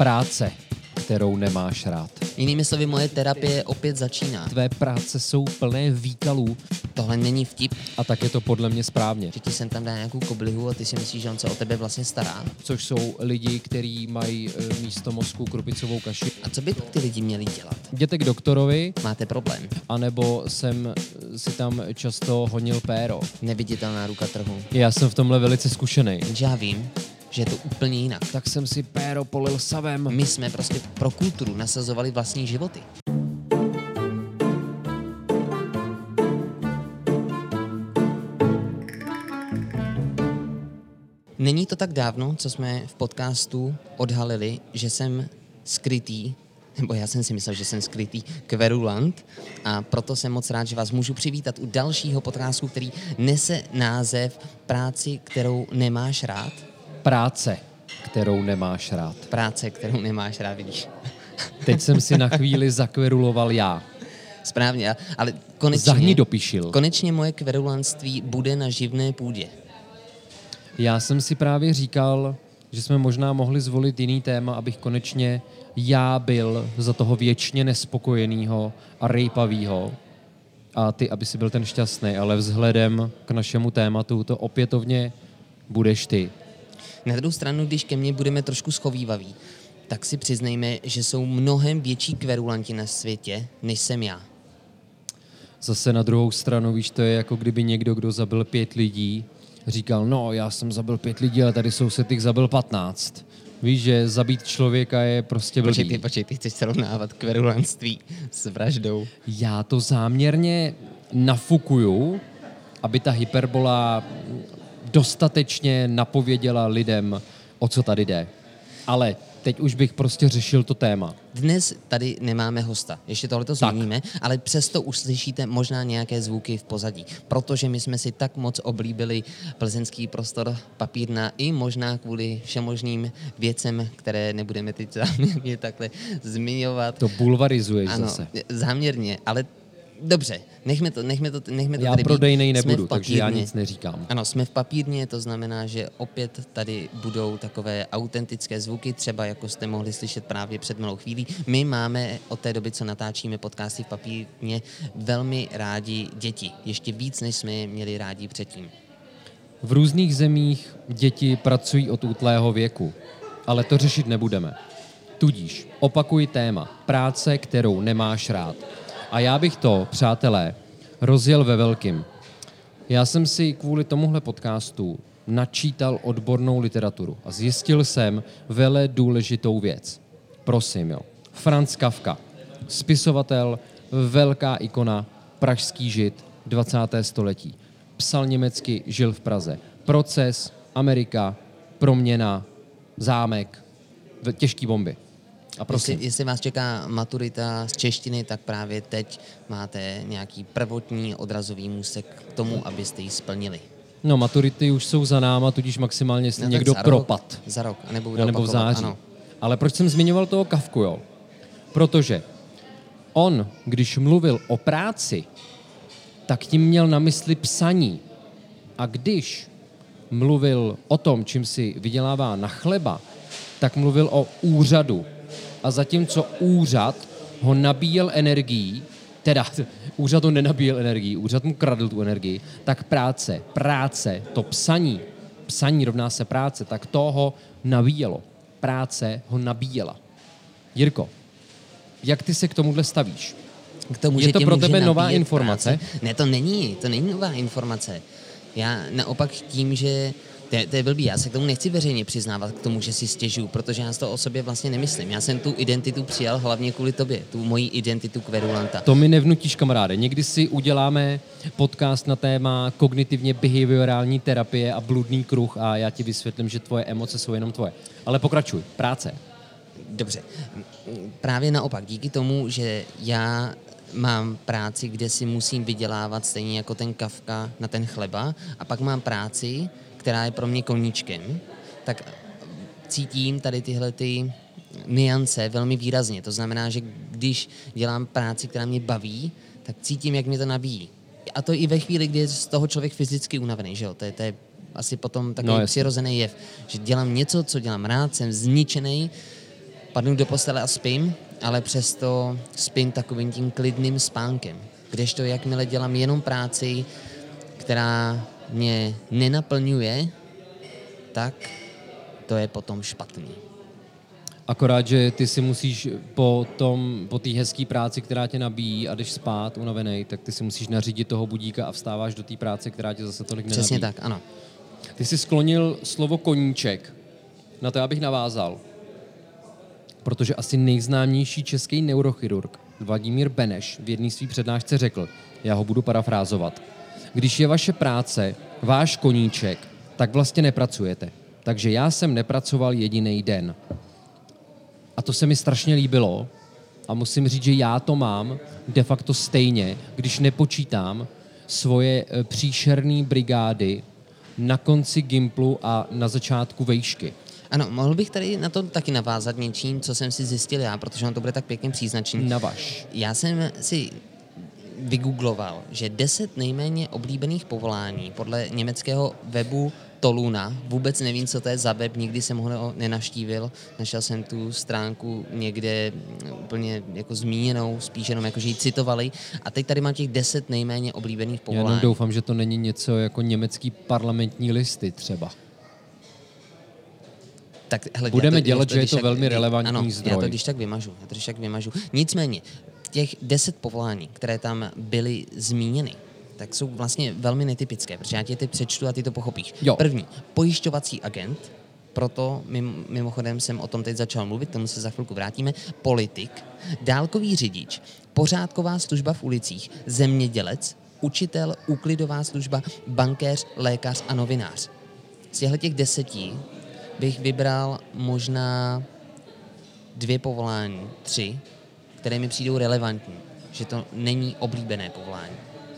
Práce, kterou nemáš rád. Jinými slovy, moje terapie opět začíná. Tvé práce jsou plné výkalů Tohle není vtip, a tak je to podle mě správně. že ti sem tam dá nějakou koblihu a ty si myslíš, že on se o tebe vlastně stará. Což jsou lidi, kteří mají e, místo mozku krupicovou kaši. A co by ty lidi měli dělat? Jděte k doktorovi, Máte problém. anebo jsem e, si tam často honil péro. Neviditelná ruka trhu. Já jsem v tomhle velice zkušený. Já vím, že je to úplně jinak. Tak jsem si péro polil savem. My jsme prostě pro kulturu nasazovali vlastní životy. Není to tak dávno, co jsme v podcastu odhalili, že jsem skrytý, nebo já jsem si myslel, že jsem skrytý kverulant a proto jsem moc rád, že vás můžu přivítat u dalšího podcastu, který nese název Práci, kterou nemáš rád. Práce, kterou nemáš rád. Práce, kterou nemáš rád, vidíš. Teď jsem si na chvíli zakveruloval já. Správně, ale konečně, Zahni dopišil. konečně moje kverulanství bude na živné půdě. Já jsem si právě říkal, že jsme možná mohli zvolit jiný téma, abych konečně já byl za toho věčně nespokojenýho a rejpavýho a ty, aby si byl ten šťastný, ale vzhledem k našemu tématu to opětovně budeš ty. Na druhou stranu, když ke mně budeme trošku schovývaví, tak si přiznejme, že jsou mnohem větší kverulanti na světě, než jsem já. Zase na druhou stranu, víš, to je jako kdyby někdo, kdo zabil pět lidí, říkal, no, já jsem zabil pět lidí, ale tady soused jich zabil patnáct. Víš, že zabít člověka je prostě blbý. Počkej, ty, počkej, ty chceš srovnávat kverulanství s vraždou. Já to záměrně nafukuju, aby ta hyperbola dostatečně napověděla lidem, o co tady jde. Ale teď už bych prostě řešil to téma. Dnes tady nemáme hosta, ještě tohle to Tak. zmíníme, ale přesto už slyšíte možná nějaké zvuky v pozadí, protože my jsme si tak moc oblíbili plzeňský prostor papírna i možná kvůli všemožným věcem, které nebudeme teď záměrně takhle zmiňovat. To bulvarizuješ ano, zase. záměrně, ale dobře, nechme to, nechme to, nechme to Já tady být. prodejnej Jsme nebudu, takže já nic neříkám. Ano, jsme v papírně, to znamená, že opět tady budou takové autentické zvuky, třeba jako jste mohli slyšet právě před malou chvílí. My máme od té doby, co natáčíme podcasty v papírně, velmi rádi děti. Ještě víc, než jsme je měli rádi předtím. V různých zemích děti pracují od útlého věku, ale to řešit nebudeme. Tudíž opakuji téma práce, kterou nemáš rád. A já bych to, přátelé, rozjel ve velkým. Já jsem si kvůli tomuhle podcastu načítal odbornou literaturu a zjistil jsem vele důležitou věc. Prosím, jo. Franz Kafka, spisovatel, velká ikona, pražský žid 20. století. Psal německy, žil v Praze. Proces, Amerika, proměna, zámek, těžký bomby. A prosím, Jestli, jestli vás čeká maturita z češtiny, tak právě teď máte nějaký prvotní odrazový můstek k tomu, abyste ji splnili. no maturity už jsou za náma, tudíž maximálně, jestli No, někdo za rok- propad. Za rok, anebo, Jo, nebo v září. Ano. Ale proč jsem zmiňoval toho Kavku, jo? Protože on, když mluvil o práci, tak tím měl na mysli psaní. A když mluvil o tom, čím si vydělává na chleba, tak mluvil o úřadu. A zatímco úřad ho nabíjel energií, teda úřad ho nenabíjel energií, úřad mu kradl tu energii, tak práce, práce, to psaní, psaní rovná se práce, tak to ho nabíjelo. Práce ho nabíjela. Jirko, jak ty se k tomuhle stavíš? K tomu, Je to pro tebe nová informace? Práce. Ne, to není, to není nová informace. Já naopak tím, že to je, to je blbý, já se k tomu nechci veřejně přiznávat, k tomu, že si stěžuju, protože já to o sobě vlastně nemyslím. Já jsem tu identitu přijal hlavně kvůli tobě, tu moji identitu kverulanta. To mi nevnutíš, kamaráde. Někdy si uděláme podcast na téma kognitivně behaviorální terapie a bludný kruh a já ti vysvětlím, že tvoje emoce jsou jenom tvoje. Ale pokračuj. Práce. Dobře. Právě naopak, díky tomu, že já mám práci, kde si musím vydělávat stejně jako ten kavka na ten chleba a pak mám práci, která je pro mě koníčkem, tak cítím tady tyhle ty niance velmi výrazně. To znamená, že když dělám práci, která mě baví, tak cítím, jak mě to nabíjí. A to i ve chvíli, kdy je z toho člověk fyzicky unavený, že jo? To je, to je asi potom takový No, přirozený jev, že dělám něco, co dělám rád, jsem zničený, padnu do postele a spím, ale přesto spím takovým tím klidným spánkem. Kdežto jakmile dělám jenom práci, která mě nenaplňuje, tak to je potom špatný. Akorát, že ty si musíš po tom, po té hezké práci, která tě nabíjí a jdeš spát unavený, tak ty si musíš nařídit toho budíka a vstáváš do té práce, která tě zase tolik nenabíjí. Přesně tak, ano. Ty jsi sklonil slovo koníček. Na to já bych navázal. Protože asi nejznámější český neurochirurg Vladimír Beneš v jedné své přednášce řekl, já ho budu parafrázovat, když je vaše práce váš koníček, tak vlastně nepracujete. Takže já jsem nepracoval jediný den. A to se mi strašně líbilo. A musím říct, že já to mám de facto stejně, když nepočítám svoje eh, příšerné brigády na konci Gimplu a na začátku vejšky. Ano, mohl bych tady na to taky navázat něčím, co jsem si zjistil já, protože on to bude tak pěkně příznačný. Navaž. Já jsem si vygoogloval, že 10 nejméně oblíbených povolání podle německého webu Toluna, vůbec nevím, co to je za web, nikdy jsem ho nenavštívil, našel jsem tu stránku někde úplně jako zmíněnou, spíš jenom jako, že ji citovali a teď tady mám těch 10 nejméně oblíbených Já povolání. jenom doufám, že to není něco jako německý parlamentní listy třeba. Tak, hele, Budeme já to, dělat, já že je to tak- velmi relevantní ano, já zdroj. to když tak vymažu, já to když tak vymažu. Nicméně, těch deset povolání, které tam byly zmíněny, tak jsou vlastně velmi netypické, protože já ti ty přečtu a ty to pochopíš. Jo. První, pojišťovací agent, proto mim, mimochodem jsem o tom teď začal mluvit, tomu se za chvilku vrátíme, politik, dálkový řidič, pořádková služba v ulicích, zemědělec, učitel, úklidová služba, bankéř, lékař a novinář. Z těchto těch deseti bych vybral možná dvě povolání, tři, které mi přijdou relevantní, že to není oblíbené povolání.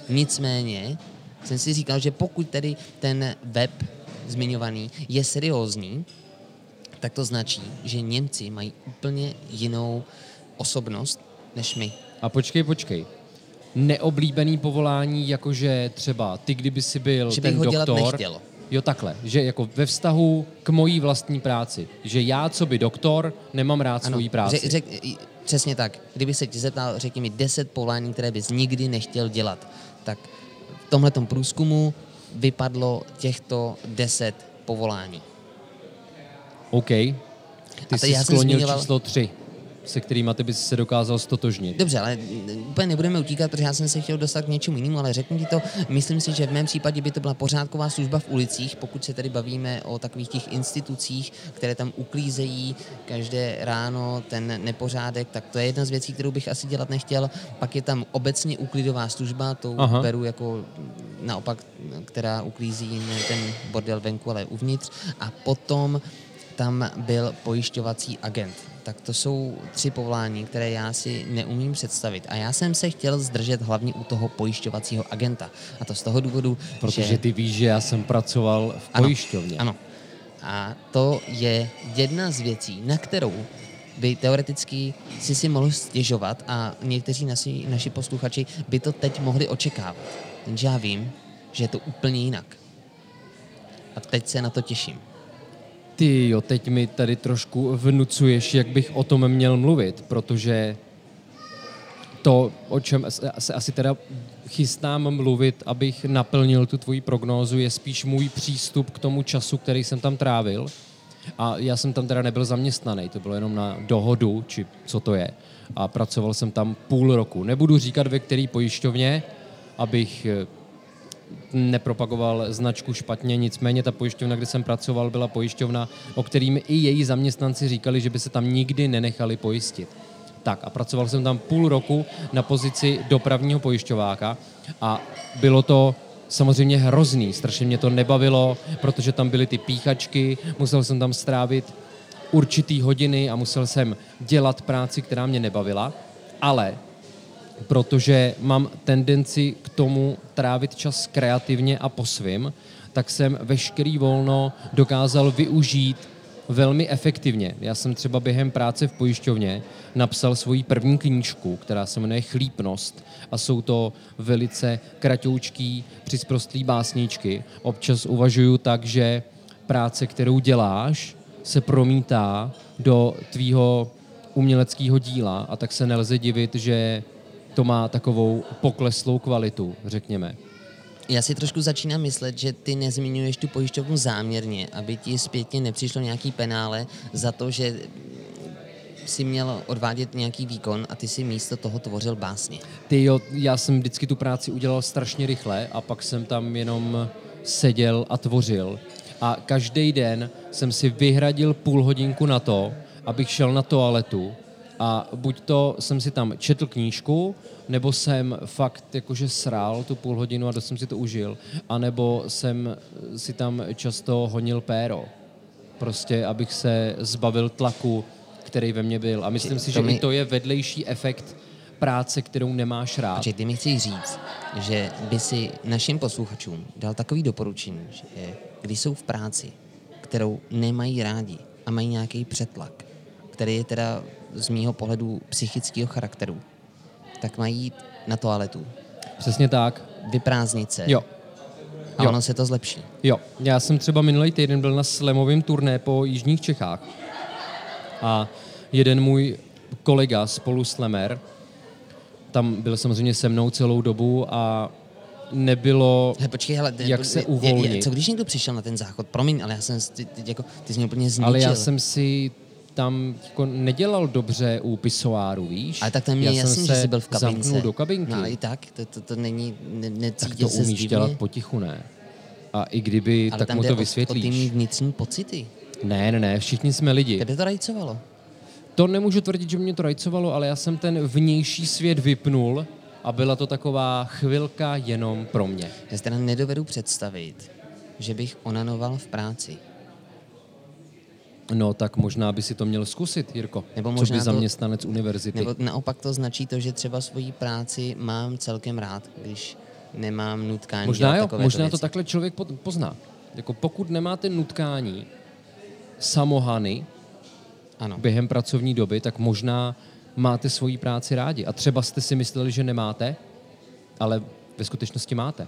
Nicméně jsem si říkal, že pokud tedy ten web zmiňovaný je seriózní, tak to značí, že Němci mají úplně jinou osobnost než my. A počkej, počkej. Neoblíbený povolání, jakože třeba ty, kdyby si byl Že bych ten ho dělat doktor. nechtěl. Jo, takhle. Že jako ve vztahu k mojí vlastní práci. Že já, co by doktor, nemám rád svoji práci. Řek, řek, přesně tak. Kdyby se tě zeptal, řekni mi 10 povolání, které bys nikdy nechtěl dělat, tak v tomhletom průzkumu vypadlo těchto 10 povolání. OK. Ty jsi já jsem sklonil zmiňoval- číslo tři, se kterýma ty bys se dokázal stotožnit. Dobře, ale úplně nebudeme utíkat, protože já jsem se chtěl dostat k něčemu jinému, ale řekni ti to, myslím si, že v mém případě by to byla pořádková služba v ulicích, pokud se tedy bavíme o takových těch institucích, které tam uklízejí každé ráno ten nepořádek, tak to je jedna z věcí, kterou bych asi dělat nechtěl. Pak je tam obecně úklidová služba, to Aha. beru jako naopak, která uklízí ne ten bordel venku, ale uvnitř. A potom tam byl pojišťovací agent. Tak to jsou tři povolání, které já si neumím představit. A já jsem se chtěl zdržet hlavně u toho pojišťovacího agenta. A to z toho důvodu, Protože že... ty víš, že já jsem pracoval v Ano, pojišťovně. Ano. A to je jedna z věcí, na kterou by teoreticky si si mohl stěžovat a někteří naši, naši posluchači by to teď mohli očekávat. Jenže já vím, že je to úplně jinak. A teď se na to těším. Ty jo, teď mi tady trošku vnucuješ, jak bych o tom měl mluvit, protože to, o čem se asi teda chystám mluvit, abych naplnil tu tvoji prognózu, je spíš můj přístup k tomu času, který jsem tam trávil. A já jsem tam teda nebyl zaměstnaný, to bylo jenom na dohodu, či co to je. A pracoval jsem tam půl roku. Nebudu říkat, ve který pojišťovně, abych eh, nepropagoval značku špatně, nicméně ta pojišťovna, kde jsem pracoval, byla pojišťovna, o kterým i její zaměstnanci říkali, že by se tam nikdy nenechali pojistit. Tak a pracoval jsem tam půl roku na pozici dopravního pojišťováka a bylo to samozřejmě hrozný, strašně mě to nebavilo, protože tam byly ty píchačky, musel jsem tam strávit určitý hodiny a musel jsem dělat práci, která mě nebavila, ale protože mám tendenci k tomu trávit čas kreativně a po svým, tak jsem veškerý volno dokázal využít velmi efektivně. Já jsem třeba během práce v pojišťovně napsal svoji první knížku, která se jmenuje Chlípnost a jsou to velice kratoučký, přisprostlý básničky. Občas uvažuju tak, že práce, kterou děláš, se promítá do tvýho uměleckého díla a tak se nelze divit, že to má takovou pokleslou kvalitu, řekněme. Já si trošku začínám myslet, že ty nezmiňuješ tu pojišťovnu záměrně, aby ti zpětně nepřišlo nějaký penále za to, že si měl odvádět nějaký výkon a ty si místo toho tvořil básně. Ty jo, já jsem vždycky tu práci udělal strašně rychle a pak jsem tam jenom seděl a tvořil. A každý den jsem si vyhradil půl hodinku na to, abych šel na toaletu a buď to jsem si tam četl knížku, nebo jsem fakt jakože srál tu půl hodinu a dost jsem si to užil, anebo jsem si tam často honil péro. Prostě, abych se zbavil tlaku, který ve mně byl. A myslím si, že mi- i to je vedlejší efekt práce, kterou nemáš rád. Takže ty mi chceš říct, že by si našim posluchačům dal takový doporučení, že když jsou v práci, kterou nemají rádi a mají nějaký přetlak, který je teda z mýho pohledu psychického charakteru, tak mají jít na toaletu, Přesně tak. vyprázdnit se Jo, a jo. ono se to zlepší. jo. Já jsem třeba minulý týden byl na slemovém turné po Jižních Čechách a jeden můj kolega spolu slemer, tam byl samozřejmě se mnou celou dobu a nebylo, Hele, počkej, hele, Jak se je- je- uvolnit? Co když někdo přišel na ten záchod? Promiň, ale já jsem, ty, ty, jako, ty jsi mě úplně zničil. ale já jsem si tam jako nedělal dobře u pisoáru, víš? Ale tak to je jasný, že se jsi byl v kabince. zamknul do kabinky. No ale i tak, to, to, to není, ne, tak necítil to se umíš divně. dělat potichu, ne? A i kdyby, Ale tak tam mu jde to o- O ty vysvětlíš. mý vnitřní pocity. Ne, ne, ne, všichni jsme lidi. Tebe to rajcovalo. To nemůžu tvrdit, že mě to rajcovalo, ale já jsem ten vnější svět vypnul a byla to taková chvilka jenom pro mě. Já si teda nedovedu představit, že bych onanoval v práci. No tak možná by si to měl zkusit, Jirko. Nebo co možná by to- zaměstnanec univerzity. Nebo naopak to značí to, že třeba svoji práci mám celkem rád, když nemám nutkání Možná jo, možná to takhle člověk po- pozná. Jako pokud nemáte nutkání samohany Ano. během pracovní doby, tak možná máte svoji práci rádi. A třeba jste si mysleli, že nemáte, ale ve skutečnosti máte.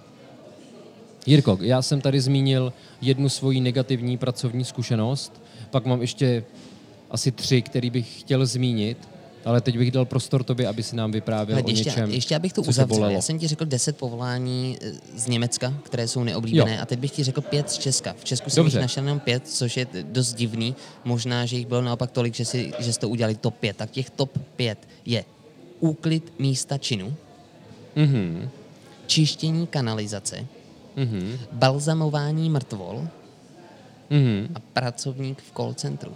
Jirko, já jsem tady zmínil jednu svoji negativní pracovní zkušenost, pak mám ještě asi tři, který bych chtěl zmínit, ale teď bych dal prostor tobě, aby si nám vyprávěl Ale o ještě, něčem, ještě abych to uzavřel. Já jsem ti řekl 10 povolání eh, z Německa, které jsou neoblíbené, Jo. a teď bych ti řekl pět z Česka. V Česku jsem jich našel jenom pět, což je dost divný. Možná, že jich bylo naopak tolik, že, si, že jste to udělali top 5. Tak těch top 5 je úklid místa činu, Mhm, čištění kanalizace, mhm, balzamování mrtvol mhm. a pracovník v call centru.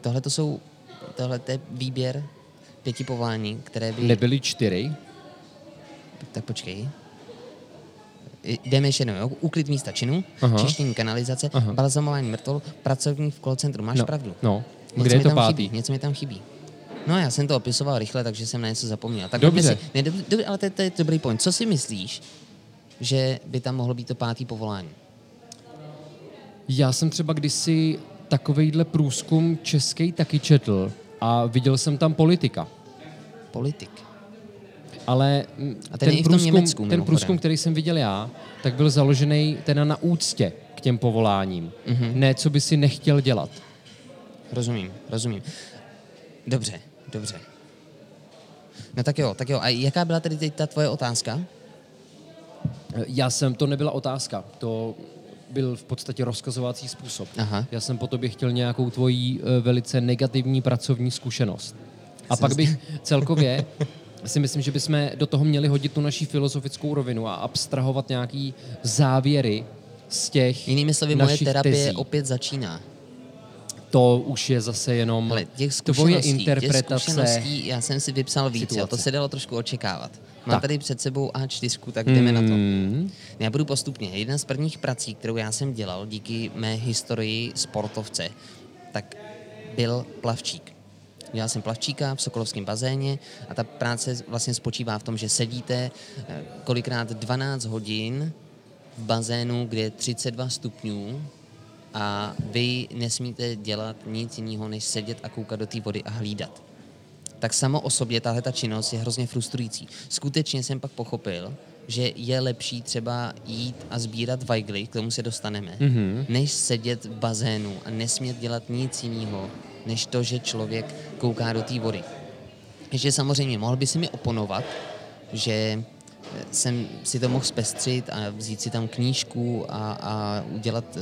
Tohle to jsou, tohle to je výběr pěti povolání, které by... Nebyly čtyři? Tak počkej. Jdeme ještě jednou, jo? Úklid místa činu, Aha. čištění kanalizace, Aha. balzamování mrtvol, pracovník v call centru. Máš no, pravdu. No, Něco kde je mi to tam pátý? Chybí, něco mi tam chybí. No já jsem to opisoval rychle, takže jsem na něco zapomněl. Tak Dobře. Si, ne, dobře, dobře, ale to, je- to je dobrý point. Co si myslíš, že by tam mohlo být to pátý povolání? Já jsem třeba kdysi takovejhle průzkum český taky četl a viděl jsem tam politika. Politik. Ale A ten tom průzkum, Německu, ten mimochodem. průzkum, který jsem viděl já, tak byl založený teda na úctě k těm povoláním. Mhm. Mm-hmm. Ne, co by si nechtěl dělat. Rozumím, rozumím. Dobře, dobře. No tak jo, tak jo. A jaká byla tedy teď ta tvoje otázka? Já jsem, to nebyla otázka, to byl v podstatě rozkazovací způsob. Aha. Já jsem po tobě chtěl nějakou tvojí eh, velice negativní pracovní zkušenost. A pak bych celkově si myslím, že bychom do toho měli hodit tu naší filozofickou rovinu a abstrahovat nějaký závěry z těch Jinými slovy, moje terapie tezí. opět začíná. To už je zase jenom Ale těch tvoje těch interpretace. zkušeností já jsem si vypsal víc, jo, to se dalo trošku očekávat. Mám Tak. tady před sebou A4, tak jdeme na to. Mm, Já budu postupně. Jedna z prvních prací, kterou já jsem dělal díky mé historii sportovce, tak byl plavčík. Dělal jsem plavčíka v Sokolovském bazéně a ta práce vlastně spočívá v tom, že sedíte eh, kolikrát 12 hodin v bazénu, kde je 32 stupňů a vy nesmíte dělat nic jiného, než sedět a koukat do té vody a hlídat tak samo o sobě tahle ta činnost je hrozně frustrující. Skutečně jsem pak pochopil, že je lepší třeba jít a sbírat vajgly, k tomu se dostaneme, Mhm. mm-hmm. než sedět v bazénu a nesmět dělat nic jiného, než to, že člověk kouká do té vody. Že samozřejmě mohl by si mi oponovat, že jsem si to mohl zpestřit a vzít si tam knížku a, a udělat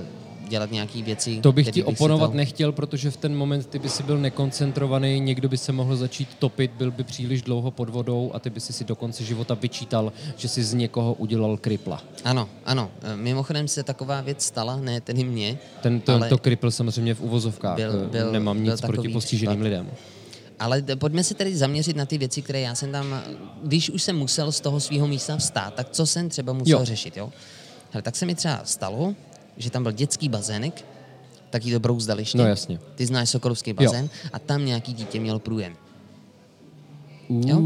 dělat nějaké věci. To bych ti oponovat to... nechtěl, protože v ten moment ty by si byl nekoncentrovaný, někdo by se mohl začít topit, byl by příliš dlouho pod vodou a ty by si si do konce života vyčítal, že si z někoho udělal kripla. Ano, ano. Mimochodem se taková věc stala, ne tedy mě. Ten, to, ale... to kripl samozřejmě v uvozovkách. Byl, byl, Nemám byl nic proti postiženým případ. lidem. Ale pojďme se tedy zaměřit na ty věci, které já jsem tam, když už jsem musel z toho svého místa vstát, tak co jsem třeba musel jo. řešit, jo? Hele, tak se mi třeba stalo, že tam byl dětský bazének, taky to brouzdaliště. No jasně. Ty znáš Sokolovský bazén jo. a tam nějaký dítě měl průjem. Jo?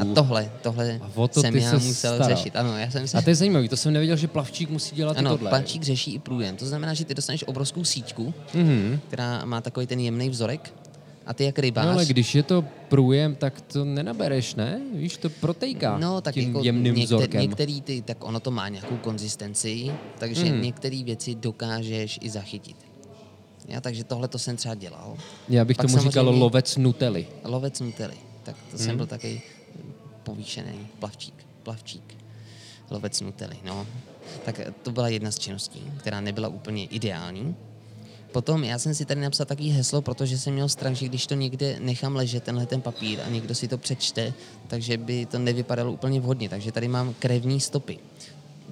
A tohle, tohle a o to jsem já musel staral. řešit. Ano, já jsem se... A to je zajímavé, to jsem nevěděl, že plavčík musí dělat ano, tohle. plavčík řeší i průjem. To znamená, že ty dostaneš obrovskou síťku, mm-hmm. která má takový ten jemný vzorek a ty jak rybář... No ale když je to průjem, tak to nenabereš, ne? Víš, to protejká no, tak tím jako jemným některý, vzorkem. Některý ty, tak ono to má nějakou konzistenci, takže mm. některé věci dokážeš i zachytit. Já, takže tohle to jsem třeba dělal. Já bych Pak tomu říkal lovec nutely. Lovec nutely. Tak to mm. jsem byl taky povýšený plavčík. Plavčík. Lovec nutely, no. Tak to byla jedna z činností, která nebyla úplně ideální, Potom já jsem si tady napsal takový heslo, protože jsem měl strach, že když to někde nechám ležet, tenhle ten papír a někdo si to přečte, takže by to nevypadalo úplně vhodně. Takže tady mám krevní stopy.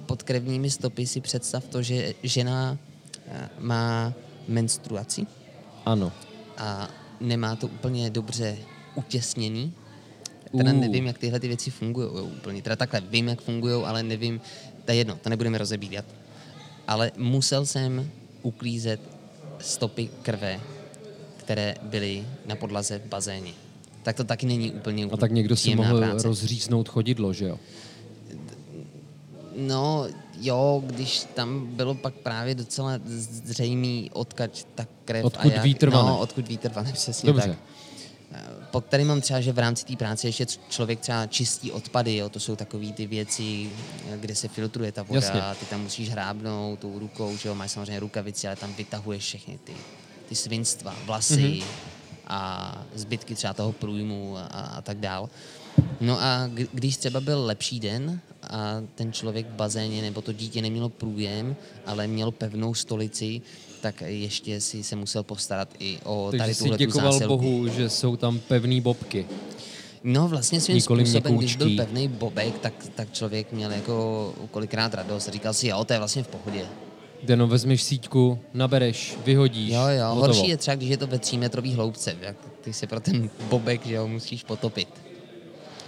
Pod krevními stopy si představ to, že žena eh, má menstruaci. Ano. A nemá to úplně dobře utěsněný. Teda uh. nevím, jak tyhle ty věci fungují úplně. Teda takhle vím, jak fungují, ale nevím, to je jedno, to nebudeme rozebírat. Ale musel jsem uklízet stopy krve, které byly na podlaze v bazéně. Tak to taky není úplně A tak někdo si mohl práce. rozříznout chodidlo, že jo? No, jo, když tam bylo pak právě docela zřejmý, odkaď ta krev odkud a jak, vítr no, odkud vítr vane, přesně Dobře. tak. Pak tady mám třeba, že v rámci té práce ještě člověk třeba čistí odpady, jo? to jsou takové ty věci, kde se filtruje ta voda, Jasně. ty tam musíš hrábnout tou rukou, že jo? máš samozřejmě rukavici, ale tam vytahuješ všechny ty, ty svinstva, vlasy mm-hmm. a zbytky třeba toho průjmu a, a tak dál. No a když třeba byl lepší den a ten člověk v bazéně nebo to dítě nemělo průjem, ale mělo pevnou stolici, tak ještě si se musel postarat i o Takže tady tuhle si děkoval zásilku. Bohu, že jsou tam pevný bobky. No vlastně svým Nikoli způsobem, když byl pevný bobek, tak, tak člověk měl jako kolikrát radost. Říkal si, jo, to je vlastně v pohodě. Jenom vezmeš síťku, nabereš, vyhodíš. Jo, jo, hotovo. horší je třeba, když je to ve třímetrový hloubce, jak ty se pro ten bobek, že jo, musíš potopit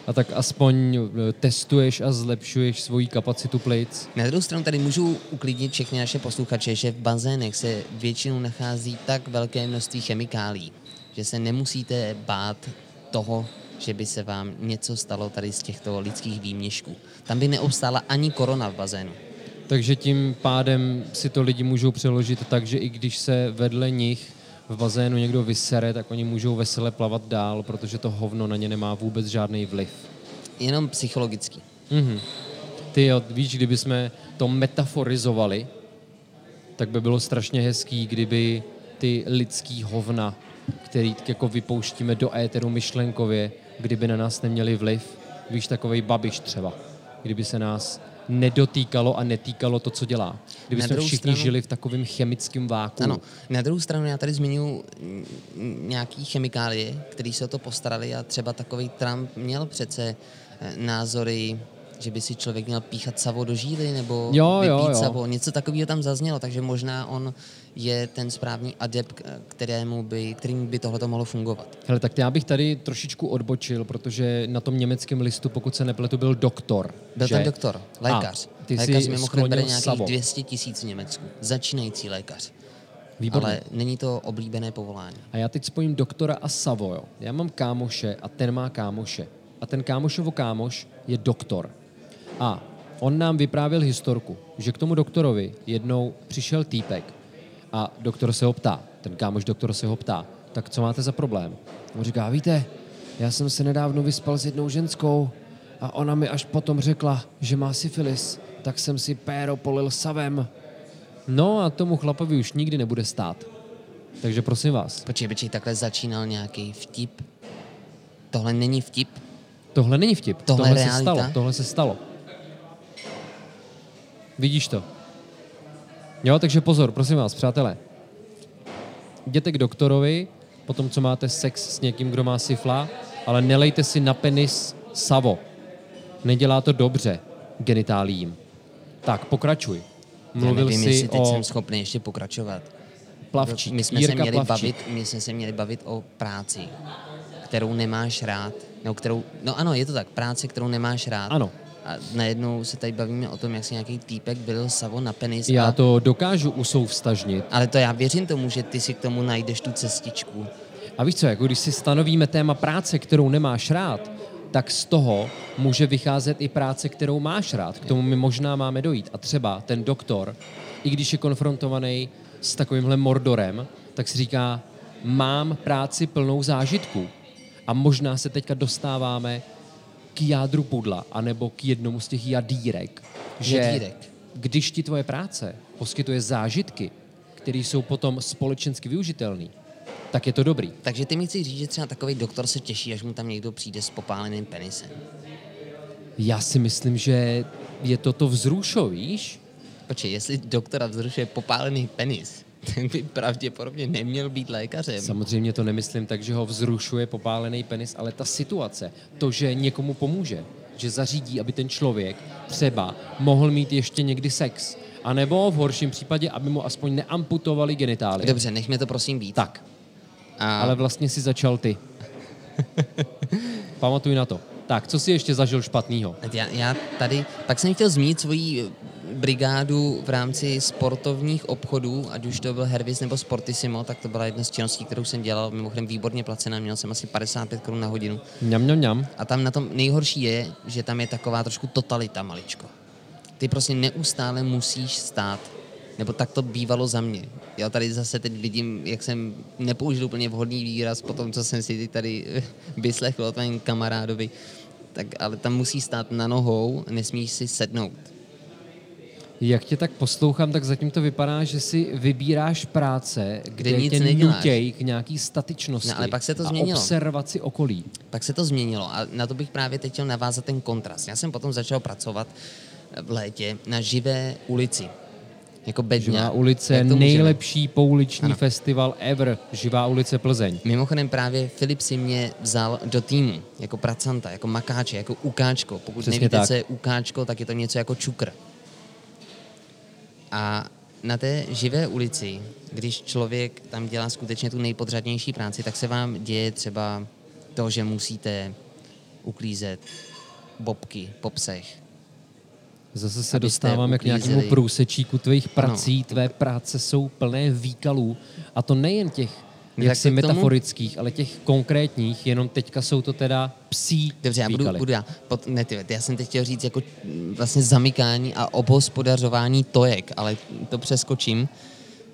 a tak aspoň eh, testuješ a zlepšuješ svoji kapacitu plic. Na druhou stranu tady můžu uklidnit všechny naše posluchače, že v bazénech se většinou nachází tak velké množství chemikálí, že se nemusíte bát toho, že by se vám něco stalo tady z těchto lidských výměšků. Tam by neobstála ani korona v bazénu. Takže tím pádem si to lidi můžou přeložit tak, že i když se vedle nich v bazénu někdo vysere, tak oni můžou vesele plavat dál, protože to hovno na ně nemá vůbec žádný vliv. Jenom psychologický. Mm-hmm. Ty jo, víš, kdyby jsme to metaforizovali, tak by bylo strašně hezký, kdyby ty lidský hovna, který jako vypouštíme do éteru myšlenkově, kdyby na nás neměli vliv, víš, takovej babiš třeba, kdyby se nás nedotýkalo a netýkalo to, co dělá. Kdyby jsme všichni stranu, žili v takovém chemickém váku. Ano, na druhou stranu já tady zmiňuji nějaký chemikálie, který se o to postarali a třeba takový Trump měl přece eh, názory že by si člověk měl píchat savo do žíly nebo jo, vypít jo, jo. savo. Něco takového tam zaznělo, takže možná on je ten správný adept, kterému by, kterým by tohle mohlo fungovat. Hele, tak já bych tady trošičku odbočil, protože na tom německém listu, pokud se nepletu, byl doktor. Byl že? tam doktor, lékař. A, ty lékař mimochodem bere nějakých savo. 200 tisíc v Německu. Začínající lékař. Výborně. Ale není to oblíbené povolání. A já teď spojím doktora a Savo. Jo. Já mám kámoše a ten má kámoše. A ten kámošovo kámoš je doktor. A on nám vyprávěl historku, že k tomu doktorovi jednou přišel týpek a doktor se ho ptá, ten kámoš doktor se ho ptá, tak co máte za problém? On říká, víte, já jsem se nedávno vyspal s jednou ženskou a ona mi až potom řekla, že má syfilis, tak jsem si péro polil savem. No a tomu chlapovi už nikdy nebude stát. Takže prosím vás, Počkej, počkej, takhle začínal nějaký vtip. Tohle není vtip. tohle není vtip. Tohle tohle se stalo. Tohle se stalo. Vidíš to? Jo, takže pozor, prosím vás, přátelé. Jděte k doktorovi, potom co máte sex s někým, kdo má syfla, ale nelejte si na penis savo. Nedělá to dobře genitálím. Tak, pokračuj. Mluvil Já nevím, jsi jestli teď o jsem schopný ještě pokračovat. plavčík. My jsme, Jirka se měli Plavčík. bavit, my jsme se měli bavit o práci, kterou nemáš rád. Nebo kterou, no ano, je to tak, práce, kterou nemáš rád. Ano. A najednou se tady bavíme o tom, jak si nějaký týpek byl savo na penis. Já a, to dokážu usouvstažnit. Ale to já věřím tomu, že ty si k tomu najdeš tu cestičku. A víš co, jako když si stanovíme téma práce, kterou nemáš rád, tak z toho může vycházet i práce, kterou máš rád. K tomu my možná máme dojít. A třeba ten doktor, i když je konfrontovaný s takovýmhle mordorem, tak si říká, mám práci plnou zážitků. A možná se teďka dostáváme k jádru pudla, anebo k jednomu z těch jadírek. Že Jadírek. když ti tvoje práce poskytuje zážitky, které jsou potom společensky využitelné, tak je to dobrý. Takže ty mi chci říct, že třeba takový doktor se těší, až mu tam někdo přijde s popáleným penisem. Já si myslím, že je to to vzrušo, víš? Počkej, jestli doktora vzrušuje popálený penis, tak by pravděpodobně neměl být lékařem. Samozřejmě to nemyslím tak, že ho vzrušuje popálený penis, ale ta situace, to, že někomu pomůže, že zařídí, aby ten člověk třeba mohl mít ještě někdy sex, a nebo v horším případě, aby mu aspoň neamputovali genitálie. Dobře, nechme to prosím být. Tak, A ale vlastně si začal ty. Pamatuj na to. Tak, co si ještě zažil špatného? já, já tady, pak jsem chtěl zmínit svoji brigádu v rámci sportovních obchodů, ať už to byl Hervis nebo Sportissimo, tak to byla jedna z činností, kterou jsem dělal, mimochodem výborně placená, měl jsem asi 55 korun na hodinu. Mňam, mňam, mňam. A tam na tom nejhorší je, že tam je taková trošku totalita maličko. Ty prostě neustále musíš stát. Nebo tak to bývalo za mě. Já tady zase teď vidím, jak jsem nepoužil úplně vhodný výraz po tom, co jsem si tady vyslechl od tvém kamarádovi. Tak, ale tam musí stát na nohou, nesmíš si sednout. Jak tě tak poslouchám, tak zatím to vypadá, že si vybíráš práce, kde, nic tě neděláš. nutěj k nějaký statičnosti No, ale pak se to a změnilo. observaci okolí. Pak se to změnilo a na to bych právě teď chtěl navázat ten kontrast. Já jsem potom začal pracovat v létě na živé ulici. Jako. Živá ulice, to můžeme? nejlepší pouliční Ano. festival ever. Živá ulice Plzeň. Mimochodem právě Filip si mě vzal do týmu jako pracanta, jako makáče, jako ukáčko. Pokud Přesně nevíte, tak. co je ukáčko, tak je to něco jako čukr. A na té živé ulici, když člověk tam dělá skutečně tu nejpodřadnější práci, tak se vám děje třeba to, že musíte uklízet bobky po psech. Zase se dostáváme k nějakému průsečíku tvých prací. Tvé práce jsou plné výkalů. A to nejen těch Jak tak si to k tomu- metaforických, ale těch konkrétních, jenom teďka jsou to teda psí Dobře, já budu, budu já. Pod, ne, ty, já jsem teď chtěl říct jako mm, vlastně zamykání a obhospodařování tojek, ale to přeskočím.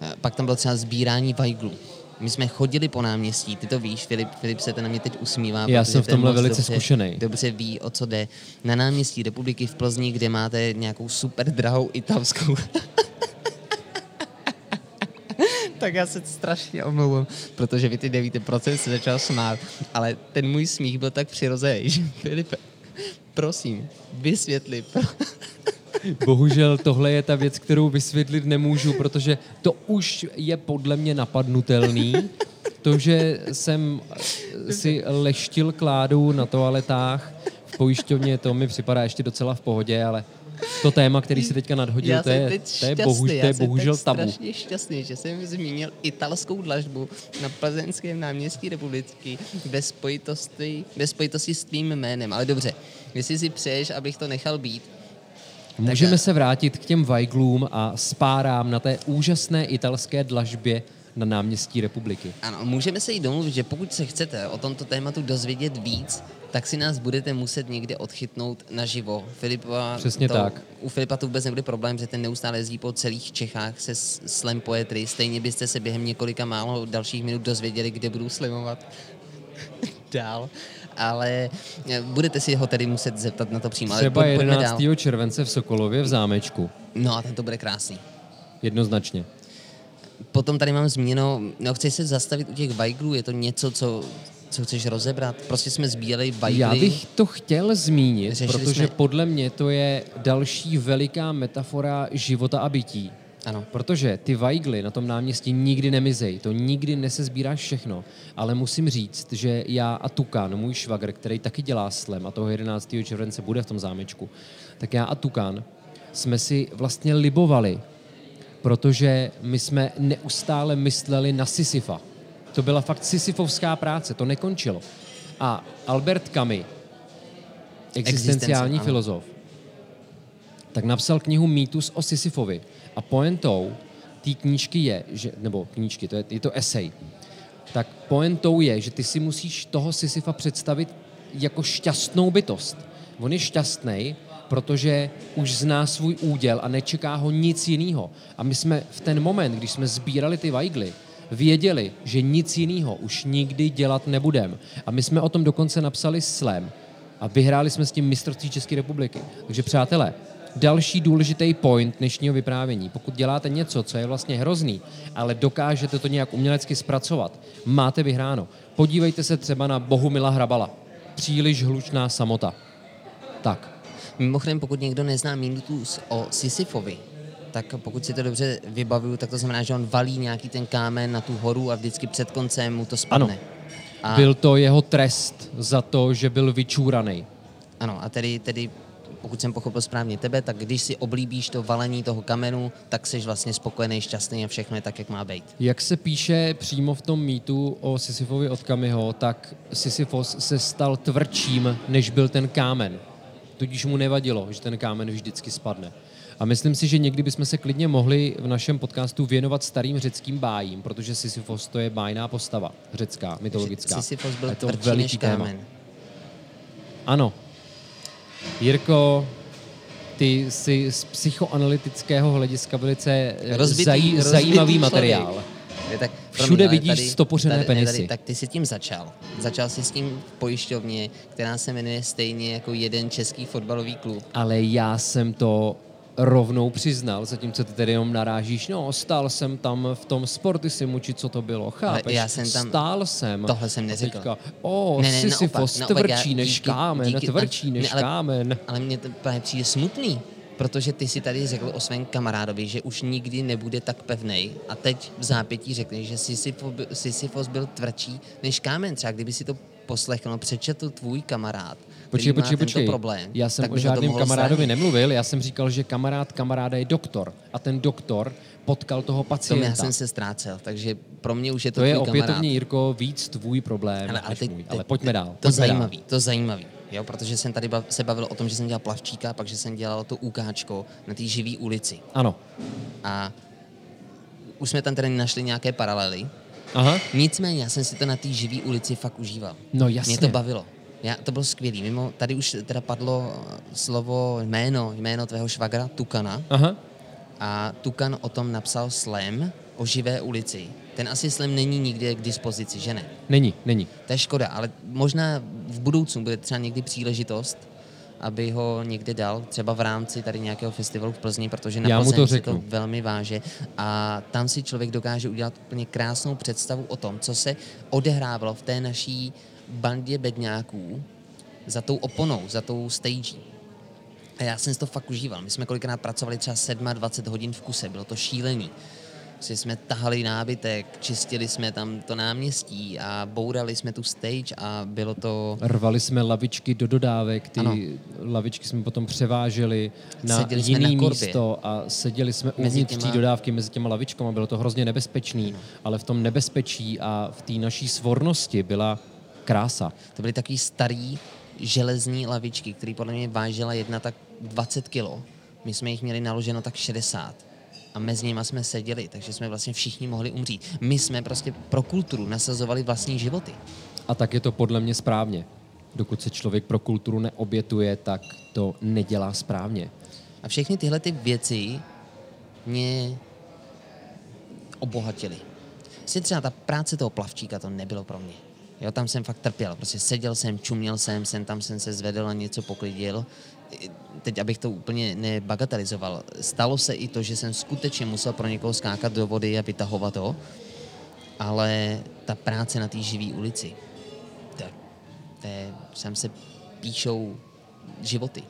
Eh, Pak tam bylo třeba sbírání vajglů. My jsme chodili po náměstí, ty to víš, Filip, Filip se ten na mě teď usmívá. Já jsem v tomhle velice dobře, zkušenej. Dobře ví, o co jde. Na náměstí republiky v Plzni, kde máte nějakou super drahou italskou tak já se strašně omlouvám, protože vy ty nevíte, proč jsem se začal smát, ale ten můj smích byl tak přirozený, že Filipe, prosím, vysvětli. Bohužel tohle je ta věc, kterou vysvětlit nemůžu, protože to už je podle mě napadnutelný. To, že jsem si leštil kládu na toaletách v pojišťovně, to mi připadá ještě docela v pohodě, ale to téma, který si teďka nadhodil, já to jsem je, to je, šťastný, bohu, to já je jsem bohužel tabu. strašně šťastný, že jsem zmínil italskou dlažbu na plzeňském náměstí republiky ve spojitosti, ve spojitosti s tvým jménem. Ale dobře, jestli si přeješ, abych to nechal být, Můžeme se vrátit k těm vajglům a spárám na té úžasné italské dlažbě na náměstí republiky. Ano, můžeme se jí domluvit, že pokud se chcete o tomto tématu dozvědět víc, tak si nás budete muset někde odchytnout naživo. Filipa Přesně to, tak. U Filipa to vůbec nebude problém, že ten neustále jezdí po celých Čechách se s- slam poetry. Stejně byste se během několika málo dalších minut dozvěděli, kde budu slimovat dál. Ale eh, budete si ho tedy muset zeptat na to přímo. Ale Třeba pojďme 11. dál. července v Sokolově v zámečku. No a ten to bude krásný. Jednoznačně. Potom tady mám zmíněno, no chci se zastavit u těch vajglů, je to něco, co, co chceš rozebrat? Prostě jsme sbírali vajgly. Já bych to chtěl zmínit, Řešili protože jsme- podle mě to je další veliká metafora života a bytí. Ano. Protože ty vajgly na tom náměstí nikdy nemizej, to nikdy nesezbíráš všechno, ale musím říct, že já a Tukan, můj švagr, který taky dělá slem a toho 11. července bude v tom zámečku, tak já a Tukan jsme si vlastně libovali, protože my jsme neustále mysleli na Sisyfa. To byla fakt sisyfovská práce, to nekončilo. A Albert Camus, existenciální filozof, tak napsal knihu Mýtus o Sisyfovi. A pointou té knížky je, že, nebo knížky, to je, je to esej, tak pointou je, že ty si musíš toho Sisyfa představit jako šťastnou bytost. On je šťastný, protože už zná svůj úděl a nečeká ho nic jiného. A my jsme v ten moment, když jsme sbírali ty vajgly, věděli, že nic jiného už nikdy dělat nebudeme. A my jsme o tom dokonce napsali slam a vyhráli jsme s tím mistrovství České republiky. Takže přátelé, další důležitý point dnešního vyprávění. Pokud děláte něco, co je vlastně hrozný, ale dokážete to nějak umělecky zpracovat, máte vyhráno. Podívejte se třeba na Bohumila Hrabala. Příliš hlučná samota. Tak, Mimochodem, pokud někdo nezná mýtus o Sisyfovi, tak pokud si to dobře vybavuju, tak to znamená, že on valí nějaký ten kámen na tu horu a vždycky před koncem mu to spadne. Ano. A, byl to jeho trest za to, že byl vyčúraný. Ano, a tedy, tedy pokud jsem pochopil správně tebe, tak když si oblíbíš to valení toho kamenu, tak jsi vlastně spokojený, šťastný a všechno je tak, jak má být. Jak se píše přímo v tom mýtu o Sisyfovi od Kamiho, tak Sisyfos se stal tvrdším, než byl ten kámen. Tudíž mu nevadilo, že ten kámen vždycky spadne. A myslím si, že někdy bychom se klidně mohli v našem podcastu věnovat starým řeckým bájím, protože Sisyfos to je bájná postava, řecká, mytologická. Sisyfos byl je to tvrdší veliký než téma. kámen. Ano. Jirko, ty jsi z psychoanalytického hlediska velice Rozbitý, zají, rozbitý zajímavý člověk. materiál. Tak, Všude ale vidíš stopořené tady, penisy. Tady, tak ty jsi tím začal. Začal jsi s tím v pojišťovně, která se jmenuje stejně jako jeden český fotbalový klub. Ale já jsem to rovnou přiznal, zatímco ty tedy jenom narážíš, no, stál jsem tam v tom Sportisimu, či co to bylo, chápeš? já jsem tam- Stál jsem. Tohle jsem neřekl. Teďka, o, Ne, ne, Sisyfos, tvrdší než díky- kámen, díky- tvrdší ne, než ale- kámen. Ale mně to právě přijde smutný, protože ty si tady řekl o svém kamarádovi, že už nikdy nebude tak pevnej a teď v zápětí řekneš, že Sisyfos byl tvrdší než kámen. Třeba kdyby si to poslechl, no, přečetl tvůj kamarád, Počkej, který má počkej, tento počkej. problém, Já jsem o žádném kamarádovi zranit. nemluvil, já jsem říkal, že kamarád kamaráda je doktor. A ten doktor potkal toho Tom pacienta. já jsem se ztrácel, takže pro mě už je to, To je kamarád. opětovně, Jirko, víc tvůj problém Ale, ale teď, můj. Ale pojďme dál. To pojďme zajímavý, Dál. to zajímavý. Jo, protože jsem tady bav, se bavil o tom, že jsem dělal plavčíka, pak že jsem dělal to úkáčko na té živý ulici. Ano. A už jsme tam tedy našli nějaké paralely. Aha. Nicméně, já jsem si to na té živý ulici fakt užíval. No jasně. Mě to bavilo. Já, to bylo skvělý. Mimo, tady už teda padlo slovo jméno, jméno tvého švagra, Tukana. Aha. A Tukan o tom napsal slam o živé ulici. Ten asi slam není nikde k dispozici, že ne? Není, není. To je škoda, ale možná v budoucnu bude třeba někdy příležitost, aby ho někde dal, třeba v rámci tady nějakého festivalu v Plzni, protože na Já mu to se to velmi váže a tam si člověk dokáže udělat úplně krásnou představu o tom, co se odehrávalo v té naší bandě bedňáků za tou oponou, za tou stagí. A já jsem si to fakt užíval. My jsme kolikrát pracovali třeba 27 hodin v kuse, bylo to šílený. Prostě jsme tahali nábytek, čistili jsme tam to náměstí a bourali jsme tu stage a bylo to... Rvali jsme lavičky do dodávek, ty Ano. lavičky jsme potom převáželi na Seděli jsme jiný na korbě. místo a seděli jsme Mezi uvnitř těma- té dodávky mezi těma lavičkama. Bylo to hrozně nebezpečný, ale v tom nebezpečí a v té naší svornosti byla krása. To byly takový starý železní lavičky, které podle mě vážila jedna tak 20 kilo. My jsme jich měli naloženo tak 60. A mezi nimi jsme seděli, takže jsme vlastně všichni mohli umřít. My jsme prostě pro kulturu nasazovali vlastní životy. A tak je to podle mě správně. Dokud se člověk pro kulturu neobětuje, tak to nedělá správně. A všechny tyhle ty věci mě obohatily. Si třeba ta práce toho plavčíka to nebylo pro mě. Jo, tam jsem fakt trpěl. Prostě seděl jsem, čuměl jsem, jsem tam jsem se zvedl a něco poklidil. Teď, abych to úplně nebagatelizoval, stalo se i to, že jsem skutečně musel pro někoho skákat do vody a vytahovat ho, ale ta práce na té živé ulici, to, to je, sem se píšou životy.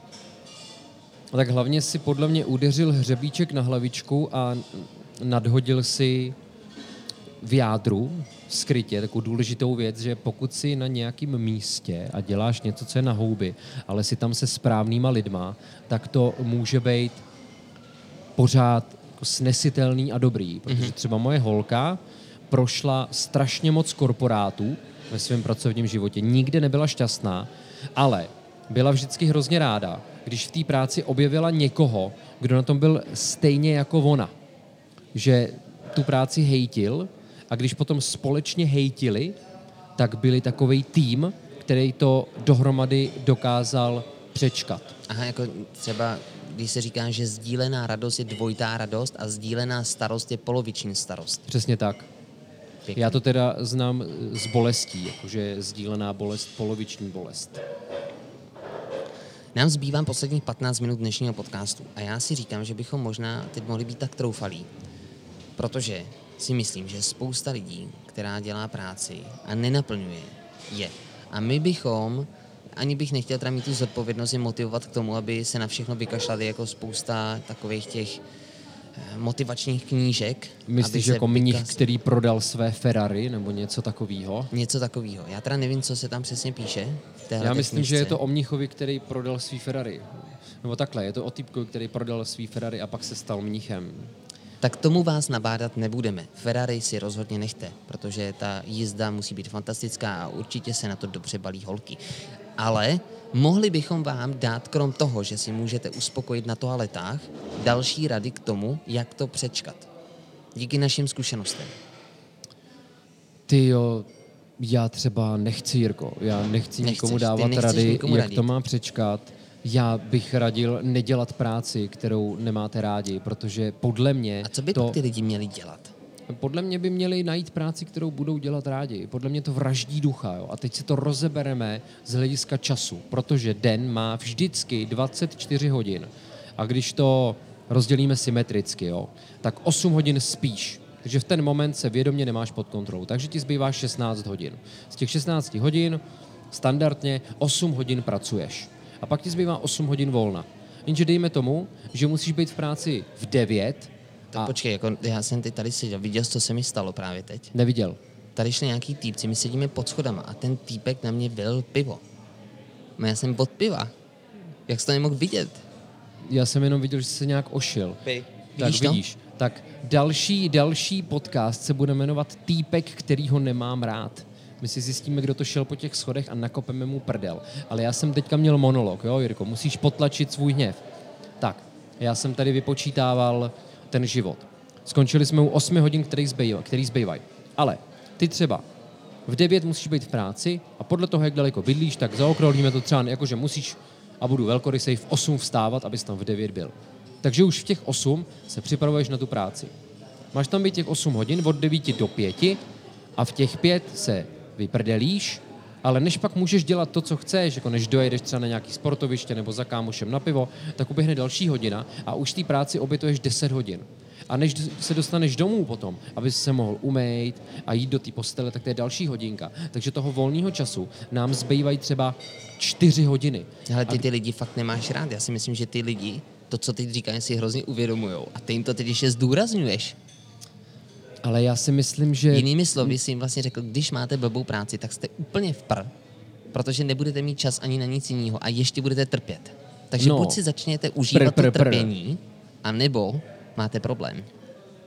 A tak hlavně si podle mě udeřil hřebíček na hlavičku a nadhodil si v jádru skrytě takovou důležitou věc, že pokud si na nějakém místě a děláš něco, co je na houby, ale si tam se správnýma lidma, tak to může být pořád jako snesitelný a dobrý. Protože třeba moje holka prošla strašně moc korporátů ve svém pracovním životě. Nikde nebyla šťastná, ale byla vždycky hrozně ráda, když v té práci objevila někoho, kdo na tom byl stejně jako ona. Že tu práci hejtil a když potom společně hejtili, tak byli takový tým, který to dohromady dokázal přečkat. Aha, jako třeba, když se říká, že sdílená radost je dvojitá radost a sdílená starost je poloviční starost. Přesně tak. Pěkný. Já to teda znám z bolestí, jakože sdílená bolest, poloviční bolest. Nám zbývá posledních 15 minut dnešního podcastu a já si říkám, že bychom možná teď mohli být tak troufalí, protože si myslím, že spousta lidí, která dělá práci a nenaplňuje je. A my bychom, ani bych nechtěl teda mít tu zodpovědnost je motivovat k tomu, aby se na všechno vykašlali jako spousta takových těch eh, motivačních knížek. aby Myslíš jako mnich, vykas- který prodal své Ferrari nebo něco takového? Něco takového. Já teda nevím, co se tam přesně píše. Já myslím, že je knížce. to o mnichovi, který prodal svý Ferrari. Nebo takhle, je to o typku, který prodal svý Ferrari a pak se stal mnichem. Tak tomu vás nabádat nebudeme. Ferrari si rozhodně nechte, protože ta jízda musí být fantastická a určitě se na to dobře balí holky. Ale mohli bychom vám dát, krom toho, že si můžete uspokojit na toaletách, další rady k tomu, jak to přečkat. Díky našim zkušenostem. Ty jo, já třeba nechci, Jirko, já nechci Nechceš, nikomu dávat rady, nikomu jak radit. to má přečkat. Já bych radil nedělat práci, kterou nemáte rádi, protože podle mě A co by to... ty lidi měli dělat? Podle mě by měli najít práci, kterou budou dělat rádi. Podle mě to vraždí ducha. Jo? A teď si to rozebereme z hlediska času, protože den má vždycky 24 hodin. A když to rozdělíme symetricky, jo, tak 8 hodin spíš. Takže v ten moment se vědomě nemáš pod kontrolou. Takže ti zbývá 16 hodin. Z těch 16 hodin standardně 8 hodin pracuješ. A pak ti zbývá 8 hodin volna. Jenže dejme tomu, že musíš být v práci v 9 Tak a počkej, jako já jsem teď tady seděl, viděl jsi, co se mi stalo právě teď? neviděl. Tady šli nějaký týpci, my sedíme pod schodama a ten týpek na mě byl pivo. No já jsem pod piva. Jak jsi to nemohl vidět? Já jsem jenom viděl, že jsi se nějak ošil. Tak Vidíš to? vidíš. Tak další, další podcast se bude jmenovat Týpek, který ho nemám rád. My si zjistíme, kdo to šel po těch schodech a nakopeme mu prdel. Ale já jsem teďka měl monolog, jo, Jirko, musíš potlačit svůj hněv. Tak, já jsem tady vypočítával ten život. Skončili jsme u 8 hodin, který zbývají. Který zbývají. Ale ty třeba v 9 musíš být v práci a podle toho, jak daleko bydlíš, tak zaokrolíme to třeba, jakože musíš, a budu velkorysej, v 8 vstávat, abys tam v 9 byl. Takže už v těch 8 se připravuješ na tu práci. Máš tam být těch 8 hodin od 9 do 5 a v těch 5 se vyprdelíš, ale než pak můžeš dělat to, co chceš, jako než dojedeš třeba na nějaký sportoviště nebo za kámošem na pivo, tak uběhne další hodina a už té práci obětuješ 10 hodin. A než se dostaneš domů potom, aby se mohl umýt a jít do té postele, tak to je další hodinka. Takže toho volného času nám zbývají třeba 4 hodiny. Ale ty ty lidi fakt nemáš rád. Já si myslím, že ty lidi to, co teď říkají, si hrozně uvědomujou. A ty jim to teď ještě zdůrazňuješ. Ale já si myslím, že... Jinými slovy si jim vlastně řekl, když máte blbou práci, tak jste úplně v pr, protože nebudete mít čas ani na nic jiného a ještě budete trpět. Takže No. buď si začněte užívat Pr, pr, to pr. trpění, anebo máte problém.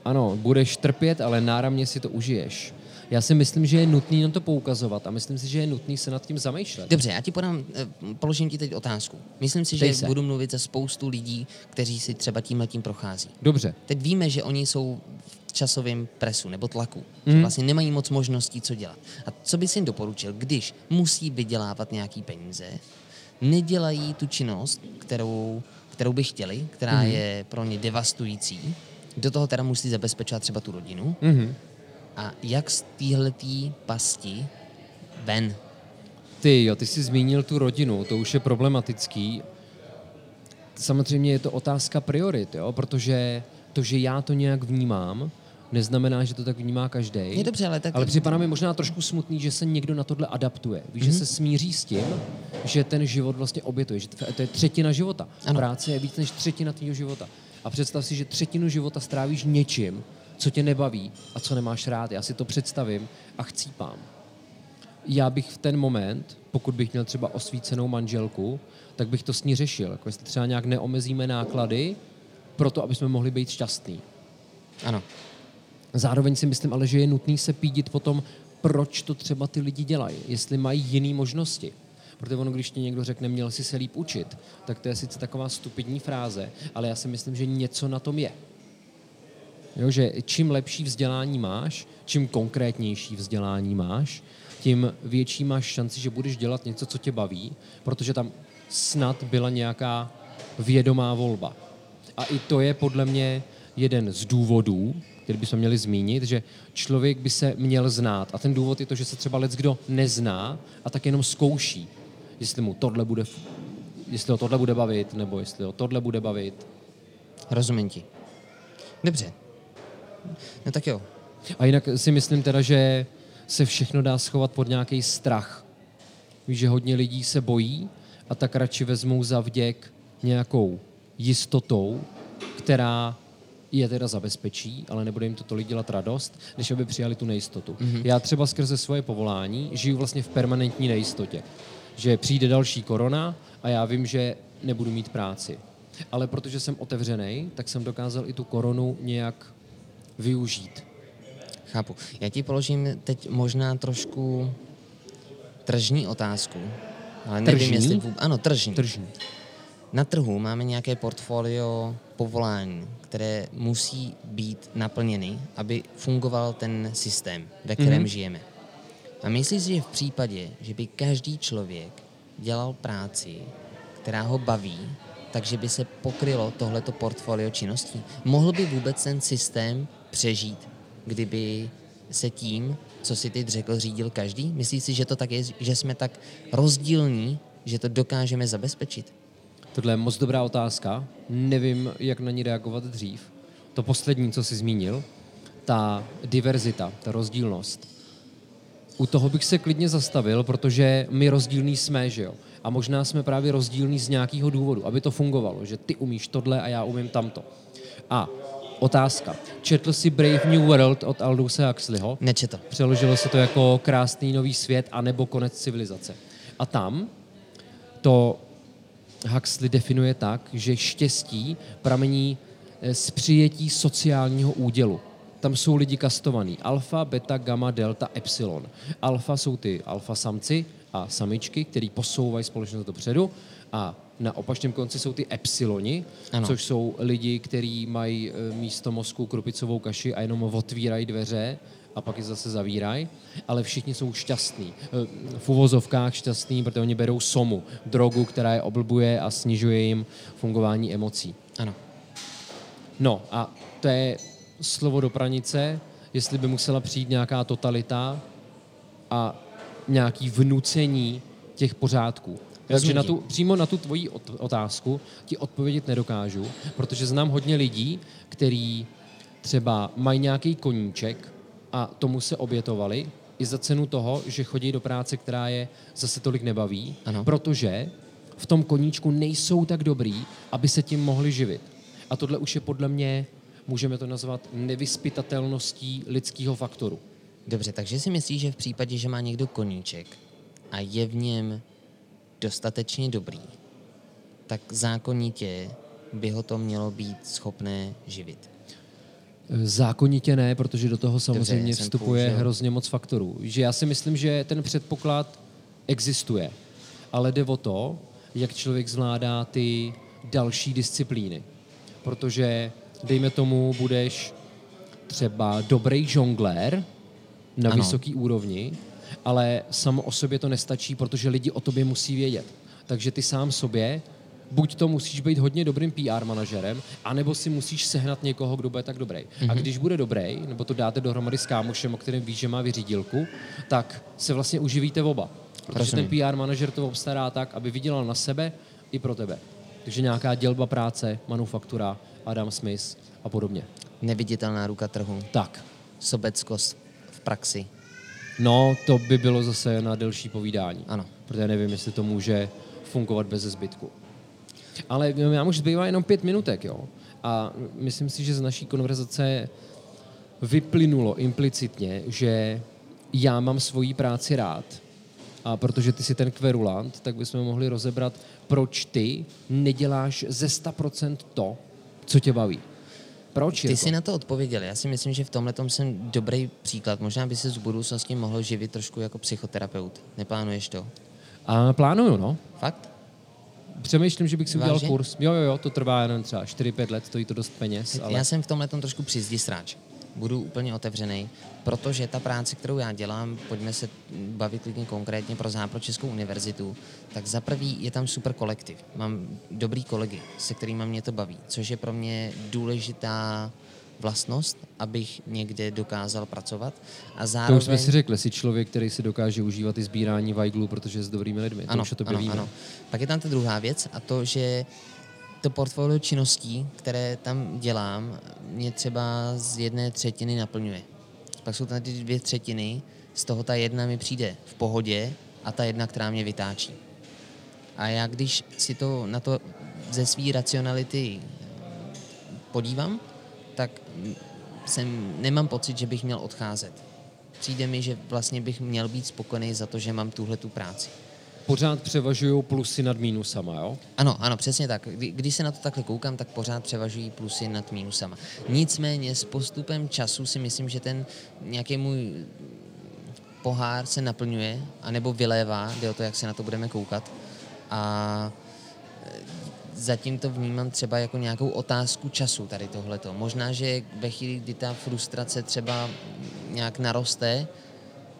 Ano, budeš trpět, ale náramně si to užiješ. Já si myslím, že je nutný na to poukazovat a myslím si, že je nutný se nad tím zamýšlet. Dobře, já ti podám, eh, položím ti teď otázku. Myslím si, Dej že se. budu mluvit za spoustu lidí, kteří si třeba tímhle tím prochází. Dobře. Teď víme, že oni jsou v časovém presu nebo tlaku. Mm. Mhm. Že vlastně nemají moc možností, co dělat. A co bys jim doporučil, když musí vydělávat nějaký peníze, nedělají tu činnost, kterou, kterou by chtěli, která mm. je pro ně devastující, do toho teda musí zabezpečovat třeba tu rodinu. Mhm. A jak z téhletý pasti ven. Ty jo, ty jsi zmínil tu rodinu, to už je problematický. Samozřejmě je to otázka priorit, jo, protože to, že já to nějak vnímám, neznamená, že to tak vnímá každý. Je dobře, ale tak... Ale připadá mi možná trošku smutný, že se někdo na tohle adaptuje. Víš, mm-hmm. že se smíří s tím, že ten život vlastně obětuje, že to je třetina života. Ano. Práce je víc než třetina tvého života. A představ si, že třetinu života strávíš něčím, co tě nebaví a co nemáš rád. Já si to představím a chcípám. Já bych v ten moment, pokud bych měl třeba osvícenou manželku, tak bych to s ní řešil. Jako jestli třeba nějak neomezíme náklady, proto, aby jsme mohli být šťastní. Ano. Zároveň si myslím ale, že je nutný se pídit potom, proč to třeba ty lidi dělají, jestli mají jiné možnosti. Protože ono, když ti někdo řekne, měl si se líp učit, tak to je sice taková stupidní fráze, ale já si myslím, že něco na tom je. Jo, že čím lepší vzdělání máš, čím konkrétnější vzdělání máš, tím větší máš šanci, že budeš dělat něco, co tě baví, protože tam snad byla nějaká vědomá volba. A i to je podle mě jeden z důvodů, který bychom měli zmínit, že člověk by se měl znát. A ten důvod je to, že se třeba lec kdo nezná a tak jenom zkouší, jestli mu tohle bude, jestli ho tohle bude bavit, nebo jestli ho tohle bude bavit. Rozumím ti. Dobře. No tak jo. A jinak si myslím teda, že se všechno dá schovat pod nějaký strach. Víš, že hodně lidí se bojí a tak radši vezmou za vděk nějakou jistotou, která je teda zabezpečí, ale nebude jim to tolik dělat radost, než aby přijali tu nejistotu. Mm-hmm. Já třeba skrze svoje povolání žiju vlastně v permanentní nejistotě. Že přijde další korona a já vím, že nebudu mít práci. Ale protože jsem otevřený, tak jsem dokázal i tu koronu nějak využít. Chápu. Já ti položím teď možná trošku tržní otázku. Ale nevím, Tržní? jestli... vůb- Ano, tržní. Tržní. Na trhu máme nějaké portfolio povolání, které musí být naplněny, aby fungoval ten systém, ve kterém Mhm. žijeme. A myslíš si, že v případě, že by každý člověk dělal práci, která ho baví, takže by se pokrylo tohleto portfolio činností? Mohl by vůbec ten systém přežít, kdyby se tím, co si teď řekl, řídil každý? Myslíš si, že to tak je, že jsme tak rozdílní, že to dokážeme zabezpečit? Tohle je moc dobrá otázka. Nevím, jak na ní reagovat dřív. To poslední, co jsi zmínil, ta diverzita, ta rozdílnost. U toho bych se klidně zastavil, protože my rozdílní jsme, že jo? A možná jsme právě rozdílní z nějakého důvodu, aby to fungovalo, že ty umíš tohle a já umím tamto. A otázka. Četl jsi Brave New World od Aldousa Huxleyho? Nečetl. Přeložilo se to jako krásný nový svět anebo konec civilizace. A tam to Huxley definuje tak, že štěstí pramení eh, z přijetí sociálního údělu. Tam jsou lidi kastovaní. Alfa, beta, gamma, delta, epsilon. Alfa jsou ty alfa samci a samičky, který posouvají společnost dopředu a na opačném konci jsou ty epsiloni, Ano. což jsou lidi, kteří mají eh, místo mozku krupicovou kaši a jenom otvírají dveře a pak je zase zavírají, ale všichni jsou šťastní. Eh, V uvozovkách šťastní, protože oni berou somu, drogu, která je oblbuje a snižuje jim fungování emocí. Ano. No a to je slovo do pranice, jestli by musela přijít nějaká totalita a nějaký vnucení těch pořádků. Takže na tu, přímo na tu tvoji ot- otázku ti odpovědět nedokážu, protože znám hodně lidí, kteří třeba mají nějaký koníček a tomu se obětovali i za cenu toho, že chodí do práce, která je zase tolik nebaví, Ano. protože v tom koníčku nejsou tak dobrý, aby se tím mohli živit. A tohle už je podle mě, můžeme to nazvat, nevyspytatelností lidského faktoru. Dobře, takže si myslíš, že v případě, že má někdo koníček a je v něm dostatečně dobrý, tak zákonitě by ho to mělo být schopné živit. Zákonitě ne, protože do toho samozřejmě jsem vstupuje použil. hrozně moc faktorů. Že já si myslím, že ten předpoklad existuje, ale jde o to, jak člověk zvládá ty další disciplíny. Protože, dejme tomu, budeš třeba dobrý žonglér na Ano. vysoký úrovni, ale samo o sobě to nestačí, protože lidi o tobě musí vědět. Takže ty sám sobě buď to musíš být hodně dobrým PR manažerem, anebo si musíš sehnat někoho, kdo bude tak dobrý. Mm-hmm. A když bude dobrý, nebo to dáte dohromady s kámošem, o kterém víš, že má vyřídilku, tak se vlastně uživíte oba. Protože Rozumím. ten PR manažer to obstará tak, aby vydělal na sebe i pro tebe. Takže nějaká dělba práce, manufaktura, Adam Smith a podobně. Neviditelná ruka trhu. Tak, Sobeckost praxi. no to by bylo zase na delší povídání. Ano. Protože nevím, jestli to může fungovat bez zbytku. Ale nám už zbývá jenom pět minutek, jo. A myslím si, že z naší konverzace vyplynulo implicitně, že já mám svoji práci rád a protože ty jsi ten kverulant, tak bychom mohli rozebrat, proč ty neděláš ze 100% to, co tě baví. Proč, Ty Jirko? jsi na to odpověděl. Já si myslím, že v tomhle jsem dobrý příklad. Možná by se v budoucnosti mohl živit trošku jako psychoterapeut. Neplánuješ to? A plánuju, no. Fakt? Přemýšlím, že bych si udělal Vážně? kurz. Jo, jo, jo, to trvá jenom třeba 4-5 let, stojí to dost peněz, ale Já jsem v tomhle trošku přizdisráč. Budu úplně otevřený, protože ta práce, kterou já dělám, pojďme se bavit klidně konkrétně pro Západočeskou univerzitu, tak za prvý je tam super kolektiv. Mám dobrý kolegy, se kterými mě to baví, což je pro mě důležitá vlastnost, abych někde dokázal pracovat. A to zároveň... už jsme si řekli, jsi člověk, který si dokáže užívat i sbírání vajglů, protože je s dobrými lidmi. to už o tobě ano, víme. ano. Pak je tam ta druhá věc a to, že to portfolio činností, které tam dělám, mě třeba z jedné třetiny naplňuje. Pak jsou tam ty dvě třetiny, z toho ta jedna mi přijde v pohodě a ta jedna, která mě vytáčí. A já když si to na to ze své racionality podívám, tak jsem, nemám pocit, že bych měl odcházet. Přijde mi, že vlastně bych měl být spokojený za to, že mám tuhle tu práci. Pořád převažují plusy nad mínusama, jo? Ano, ano, přesně tak. Kdy, když se na to takhle koukám, tak pořád převažují plusy nad mínusama. Nicméně s postupem času si myslím, že ten nějaký můj pohár se naplňuje, anebo vylévá, jde o to, jak se na to budeme koukat. A e, zatím to vnímám třeba jako nějakou otázku času tady tohleto. Možná, že ve chvíli, kdy ta frustrace třeba nějak naroste,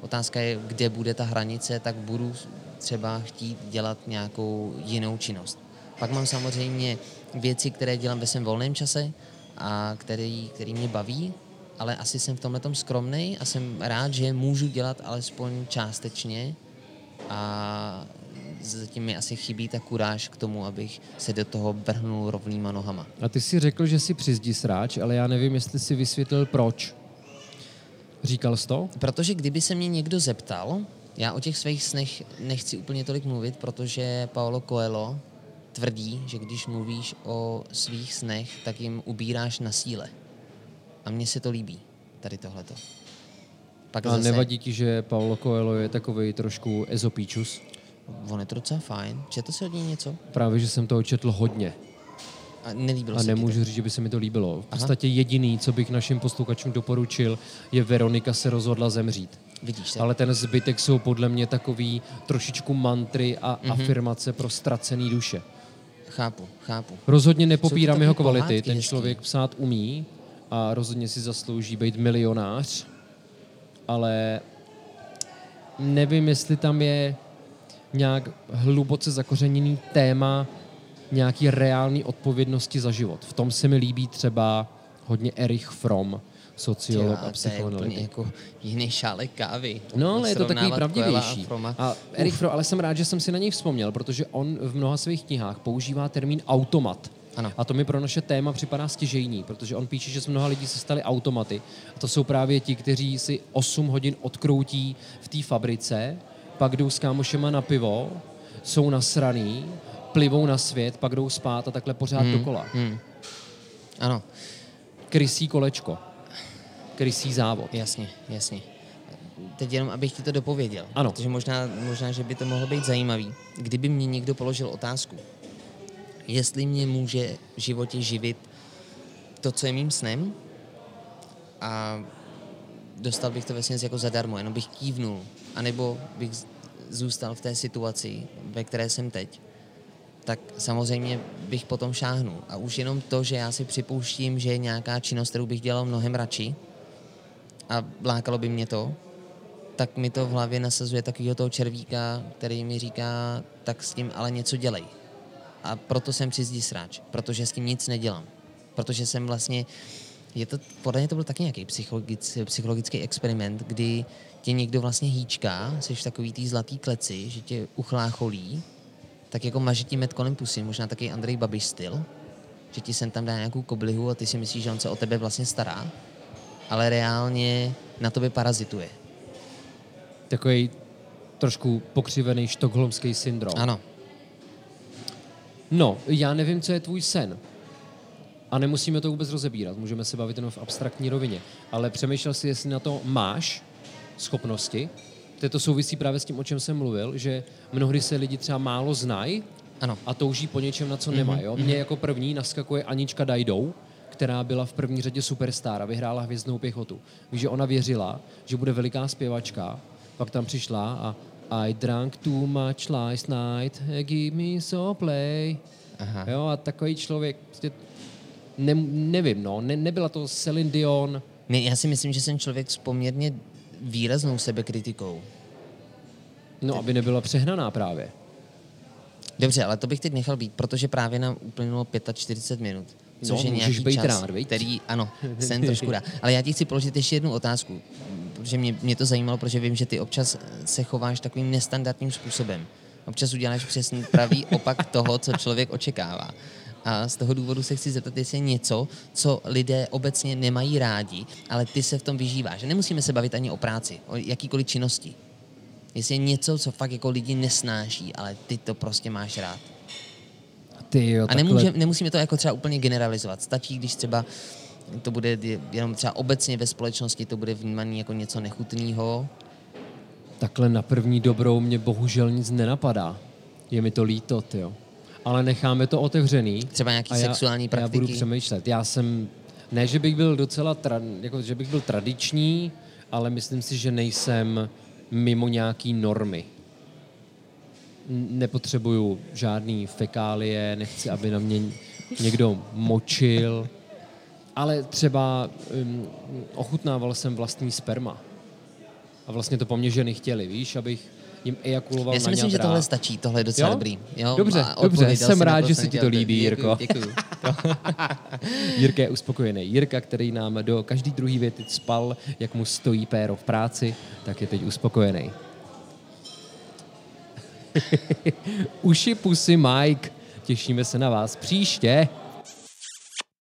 otázka je, kde bude ta hranice, tak budu třeba chtít dělat nějakou jinou činnost. Pak mám samozřejmě věci, které dělám ve svém volném čase a který, který mě baví, ale asi jsem v tomhle skromný a jsem rád, že je můžu dělat alespoň částečně a zatím mi asi chybí ta kuráž k tomu, abych se do toho vrhnul rovnýma nohama. A ty si řekl, že jsi přizdi sráč, ale já nevím, jestli si vysvětlil proč. Říkal jsi to? Protože kdyby se mě někdo zeptal, já o těch svých snech nechci úplně tolik mluvit, protože Paolo Coelho tvrdí, že když mluvíš o svých snech, tak jim ubíráš na síle. A mně se to líbí, tady tohleto. Pak A zase, nevadí ti, že Paulo Coelho je takový trošku ezopíčus? on je to docela fajn. Četl jsi od něj něco? Právě, že jsem toho četl hodně. A nelíbilo A nemůžu říct, že by se mi to líbilo. V Aha. podstatě jediný, co bych našim posluchačům doporučil, je Veronika se rozhodla zemřít. Vidíš se? Ale ten zbytek jsou podle mě takový trošičku mantry a Mhm. mm-hmm. afirmace pro ztracený duše. Chápu, chápu. Rozhodně nepopírám jeho kvality, ten hezký. člověk psát umí a rozhodně si zaslouží být milionář, ale nevím, jestli tam je nějak hluboce zakořeněný téma nějaký reální odpovědnosti za život. V tom se mi líbí třeba hodně Erich Fromm, sociolog a to je psychoanalytik. jako jiný šálek kávy. No, ale je to takový pravdivější. A Froma. A Erich Fromm, ale jsem rád, že jsem si na něj vzpomněl, protože on v mnoha svých knihách používá termín automat. Ano. A to mi pro naše téma připadá stěžejní, protože on píše, že z mnoha lidí se stali automaty. A to jsou právě ti, kteří si 8 hodin odkroutí v té fabrice, pak jdou s kámošema na pivo, jsou nasraný, plivou na svět, pak jdou spát a takhle pořád hmm. dokola. Hmm. Ano, Krysí kolečko. Krysí závod. jasně, jasně. Teď jenom, abych ti to dopověděl. Ano. Protože možná, možná, že by to mohlo být zajímavý. Kdyby mě někdo položil otázku, jestli mě může v životě živit to, co je mým snem, a dostal bych to vlastně jako zadarmo, jenom bych kývnul, anebo bych zůstal v té situaci, ve které jsem teď, tak samozřejmě bych potom šáhnul. A už jenom to, že já si připouštím, že je nějaká činnost, kterou bych dělal mnohem radši a lákalo by mě to, tak mi to v hlavě nasazuje takového toho červíka, který mi říká, tak s tím ale něco dělej. a proto jsem při zdi sráč, protože s tím nic nedělám. Protože jsem vlastně, je to, podle mě to byl taky nějaký psychologický, psychologický experiment, kdy tě někdo vlastně hýčká, jsi v takový tý zlatý kleci, že tě uchlácholí, tak jako mažití met kolem pusy, možná taky Andrej Babiš styl, že ti sem tam dá nějakou koblihu a ty si myslíš, že on se o tebe vlastně stará, ale reálně na tobě parazituje. Takový trošku pokřivený štokholmský syndrom. Ano. No, já nevím, co je tvůj sen. A nemusíme to vůbec rozebírat, můžeme se bavit jenom v abstraktní rovině. Ale přemýšlel si, jestli na to máš schopnosti. To souvisí právě s tím, o čem jsem mluvil, že mnohdy se lidi třeba málo znají Ano. a touží po něčem, na co nemají. Jo? Mně jako první naskakuje Anička Dajdou, která byla v první řadě superstar a vyhrála hvězdnou pěchotu. Víš, že ona věřila, že bude veliká zpěvačka, pak tam přišla a I drank too much last night, give me so play. Aha. Jo, a takový člověk, prostě ne, nevím, no, ne, nebyla to Celine Dion, Ne, já si myslím, že jsem člověk s poměrně výraznou sebekritikou. no, aby nebyla přehnaná právě. Dobře, ale to bych teď nechal být, protože právě nám uplynulo 45 minut. Což No, je nějaký být čas, rád, viď? který, ano, jsem trošku rád. Ale já ti chci položit ještě jednu otázku, protože mě, mě to zajímalo, protože vím, že ty občas se chováš takovým nestandardním způsobem. Občas uděláš přesný pravý opak toho, co člověk očekává. A z toho důvodu se chci zeptat, jestli je něco, co lidé obecně nemají rádi, ale ty se v tom vyžíváš. Nemusíme se bavit ani o práci, o jakýkoliv činnosti. Jestli je něco, co fakt jako lidi nesnáší, ale ty to prostě máš rád. Ty jo, A nemůže, nemusíme to jako třeba úplně generalizovat. Stačí, když třeba to bude jenom třeba obecně ve společnosti, to bude vnímané jako něco nechutného. Takhle na první dobrou mě bohužel nic nenapadá. Je mi to líto, jo. Ale necháme to otevřený. Třeba nějaký a já, sexuální Já budu praktiky. přemýšlet. Já jsem, ne, že bych byl docela, tra, jako, že bych byl tradiční, ale myslím si, že nejsem mimo nějaký normy. Nepotřebuju žádný fekálie, nechci, aby na mě někdo močil, ale třeba um, ochutnával jsem vlastní sperma. A vlastně to po mně ženy chtěly, víš, abych jim ejakuloval Já si na myslím, že tohle stačí, tohle je docela Jo? dobrý. Jo? Dobře, dobře, jsem rád, že se ti to líbí, Jirko. Děkuju, děkuju. Jirka je uspokojený. Jirka, který nám do každý druhý věty spal, jak mu stojí péro v práci, tak je teď uspokojený. Uši pusy Mike. Těšíme se na vás příště.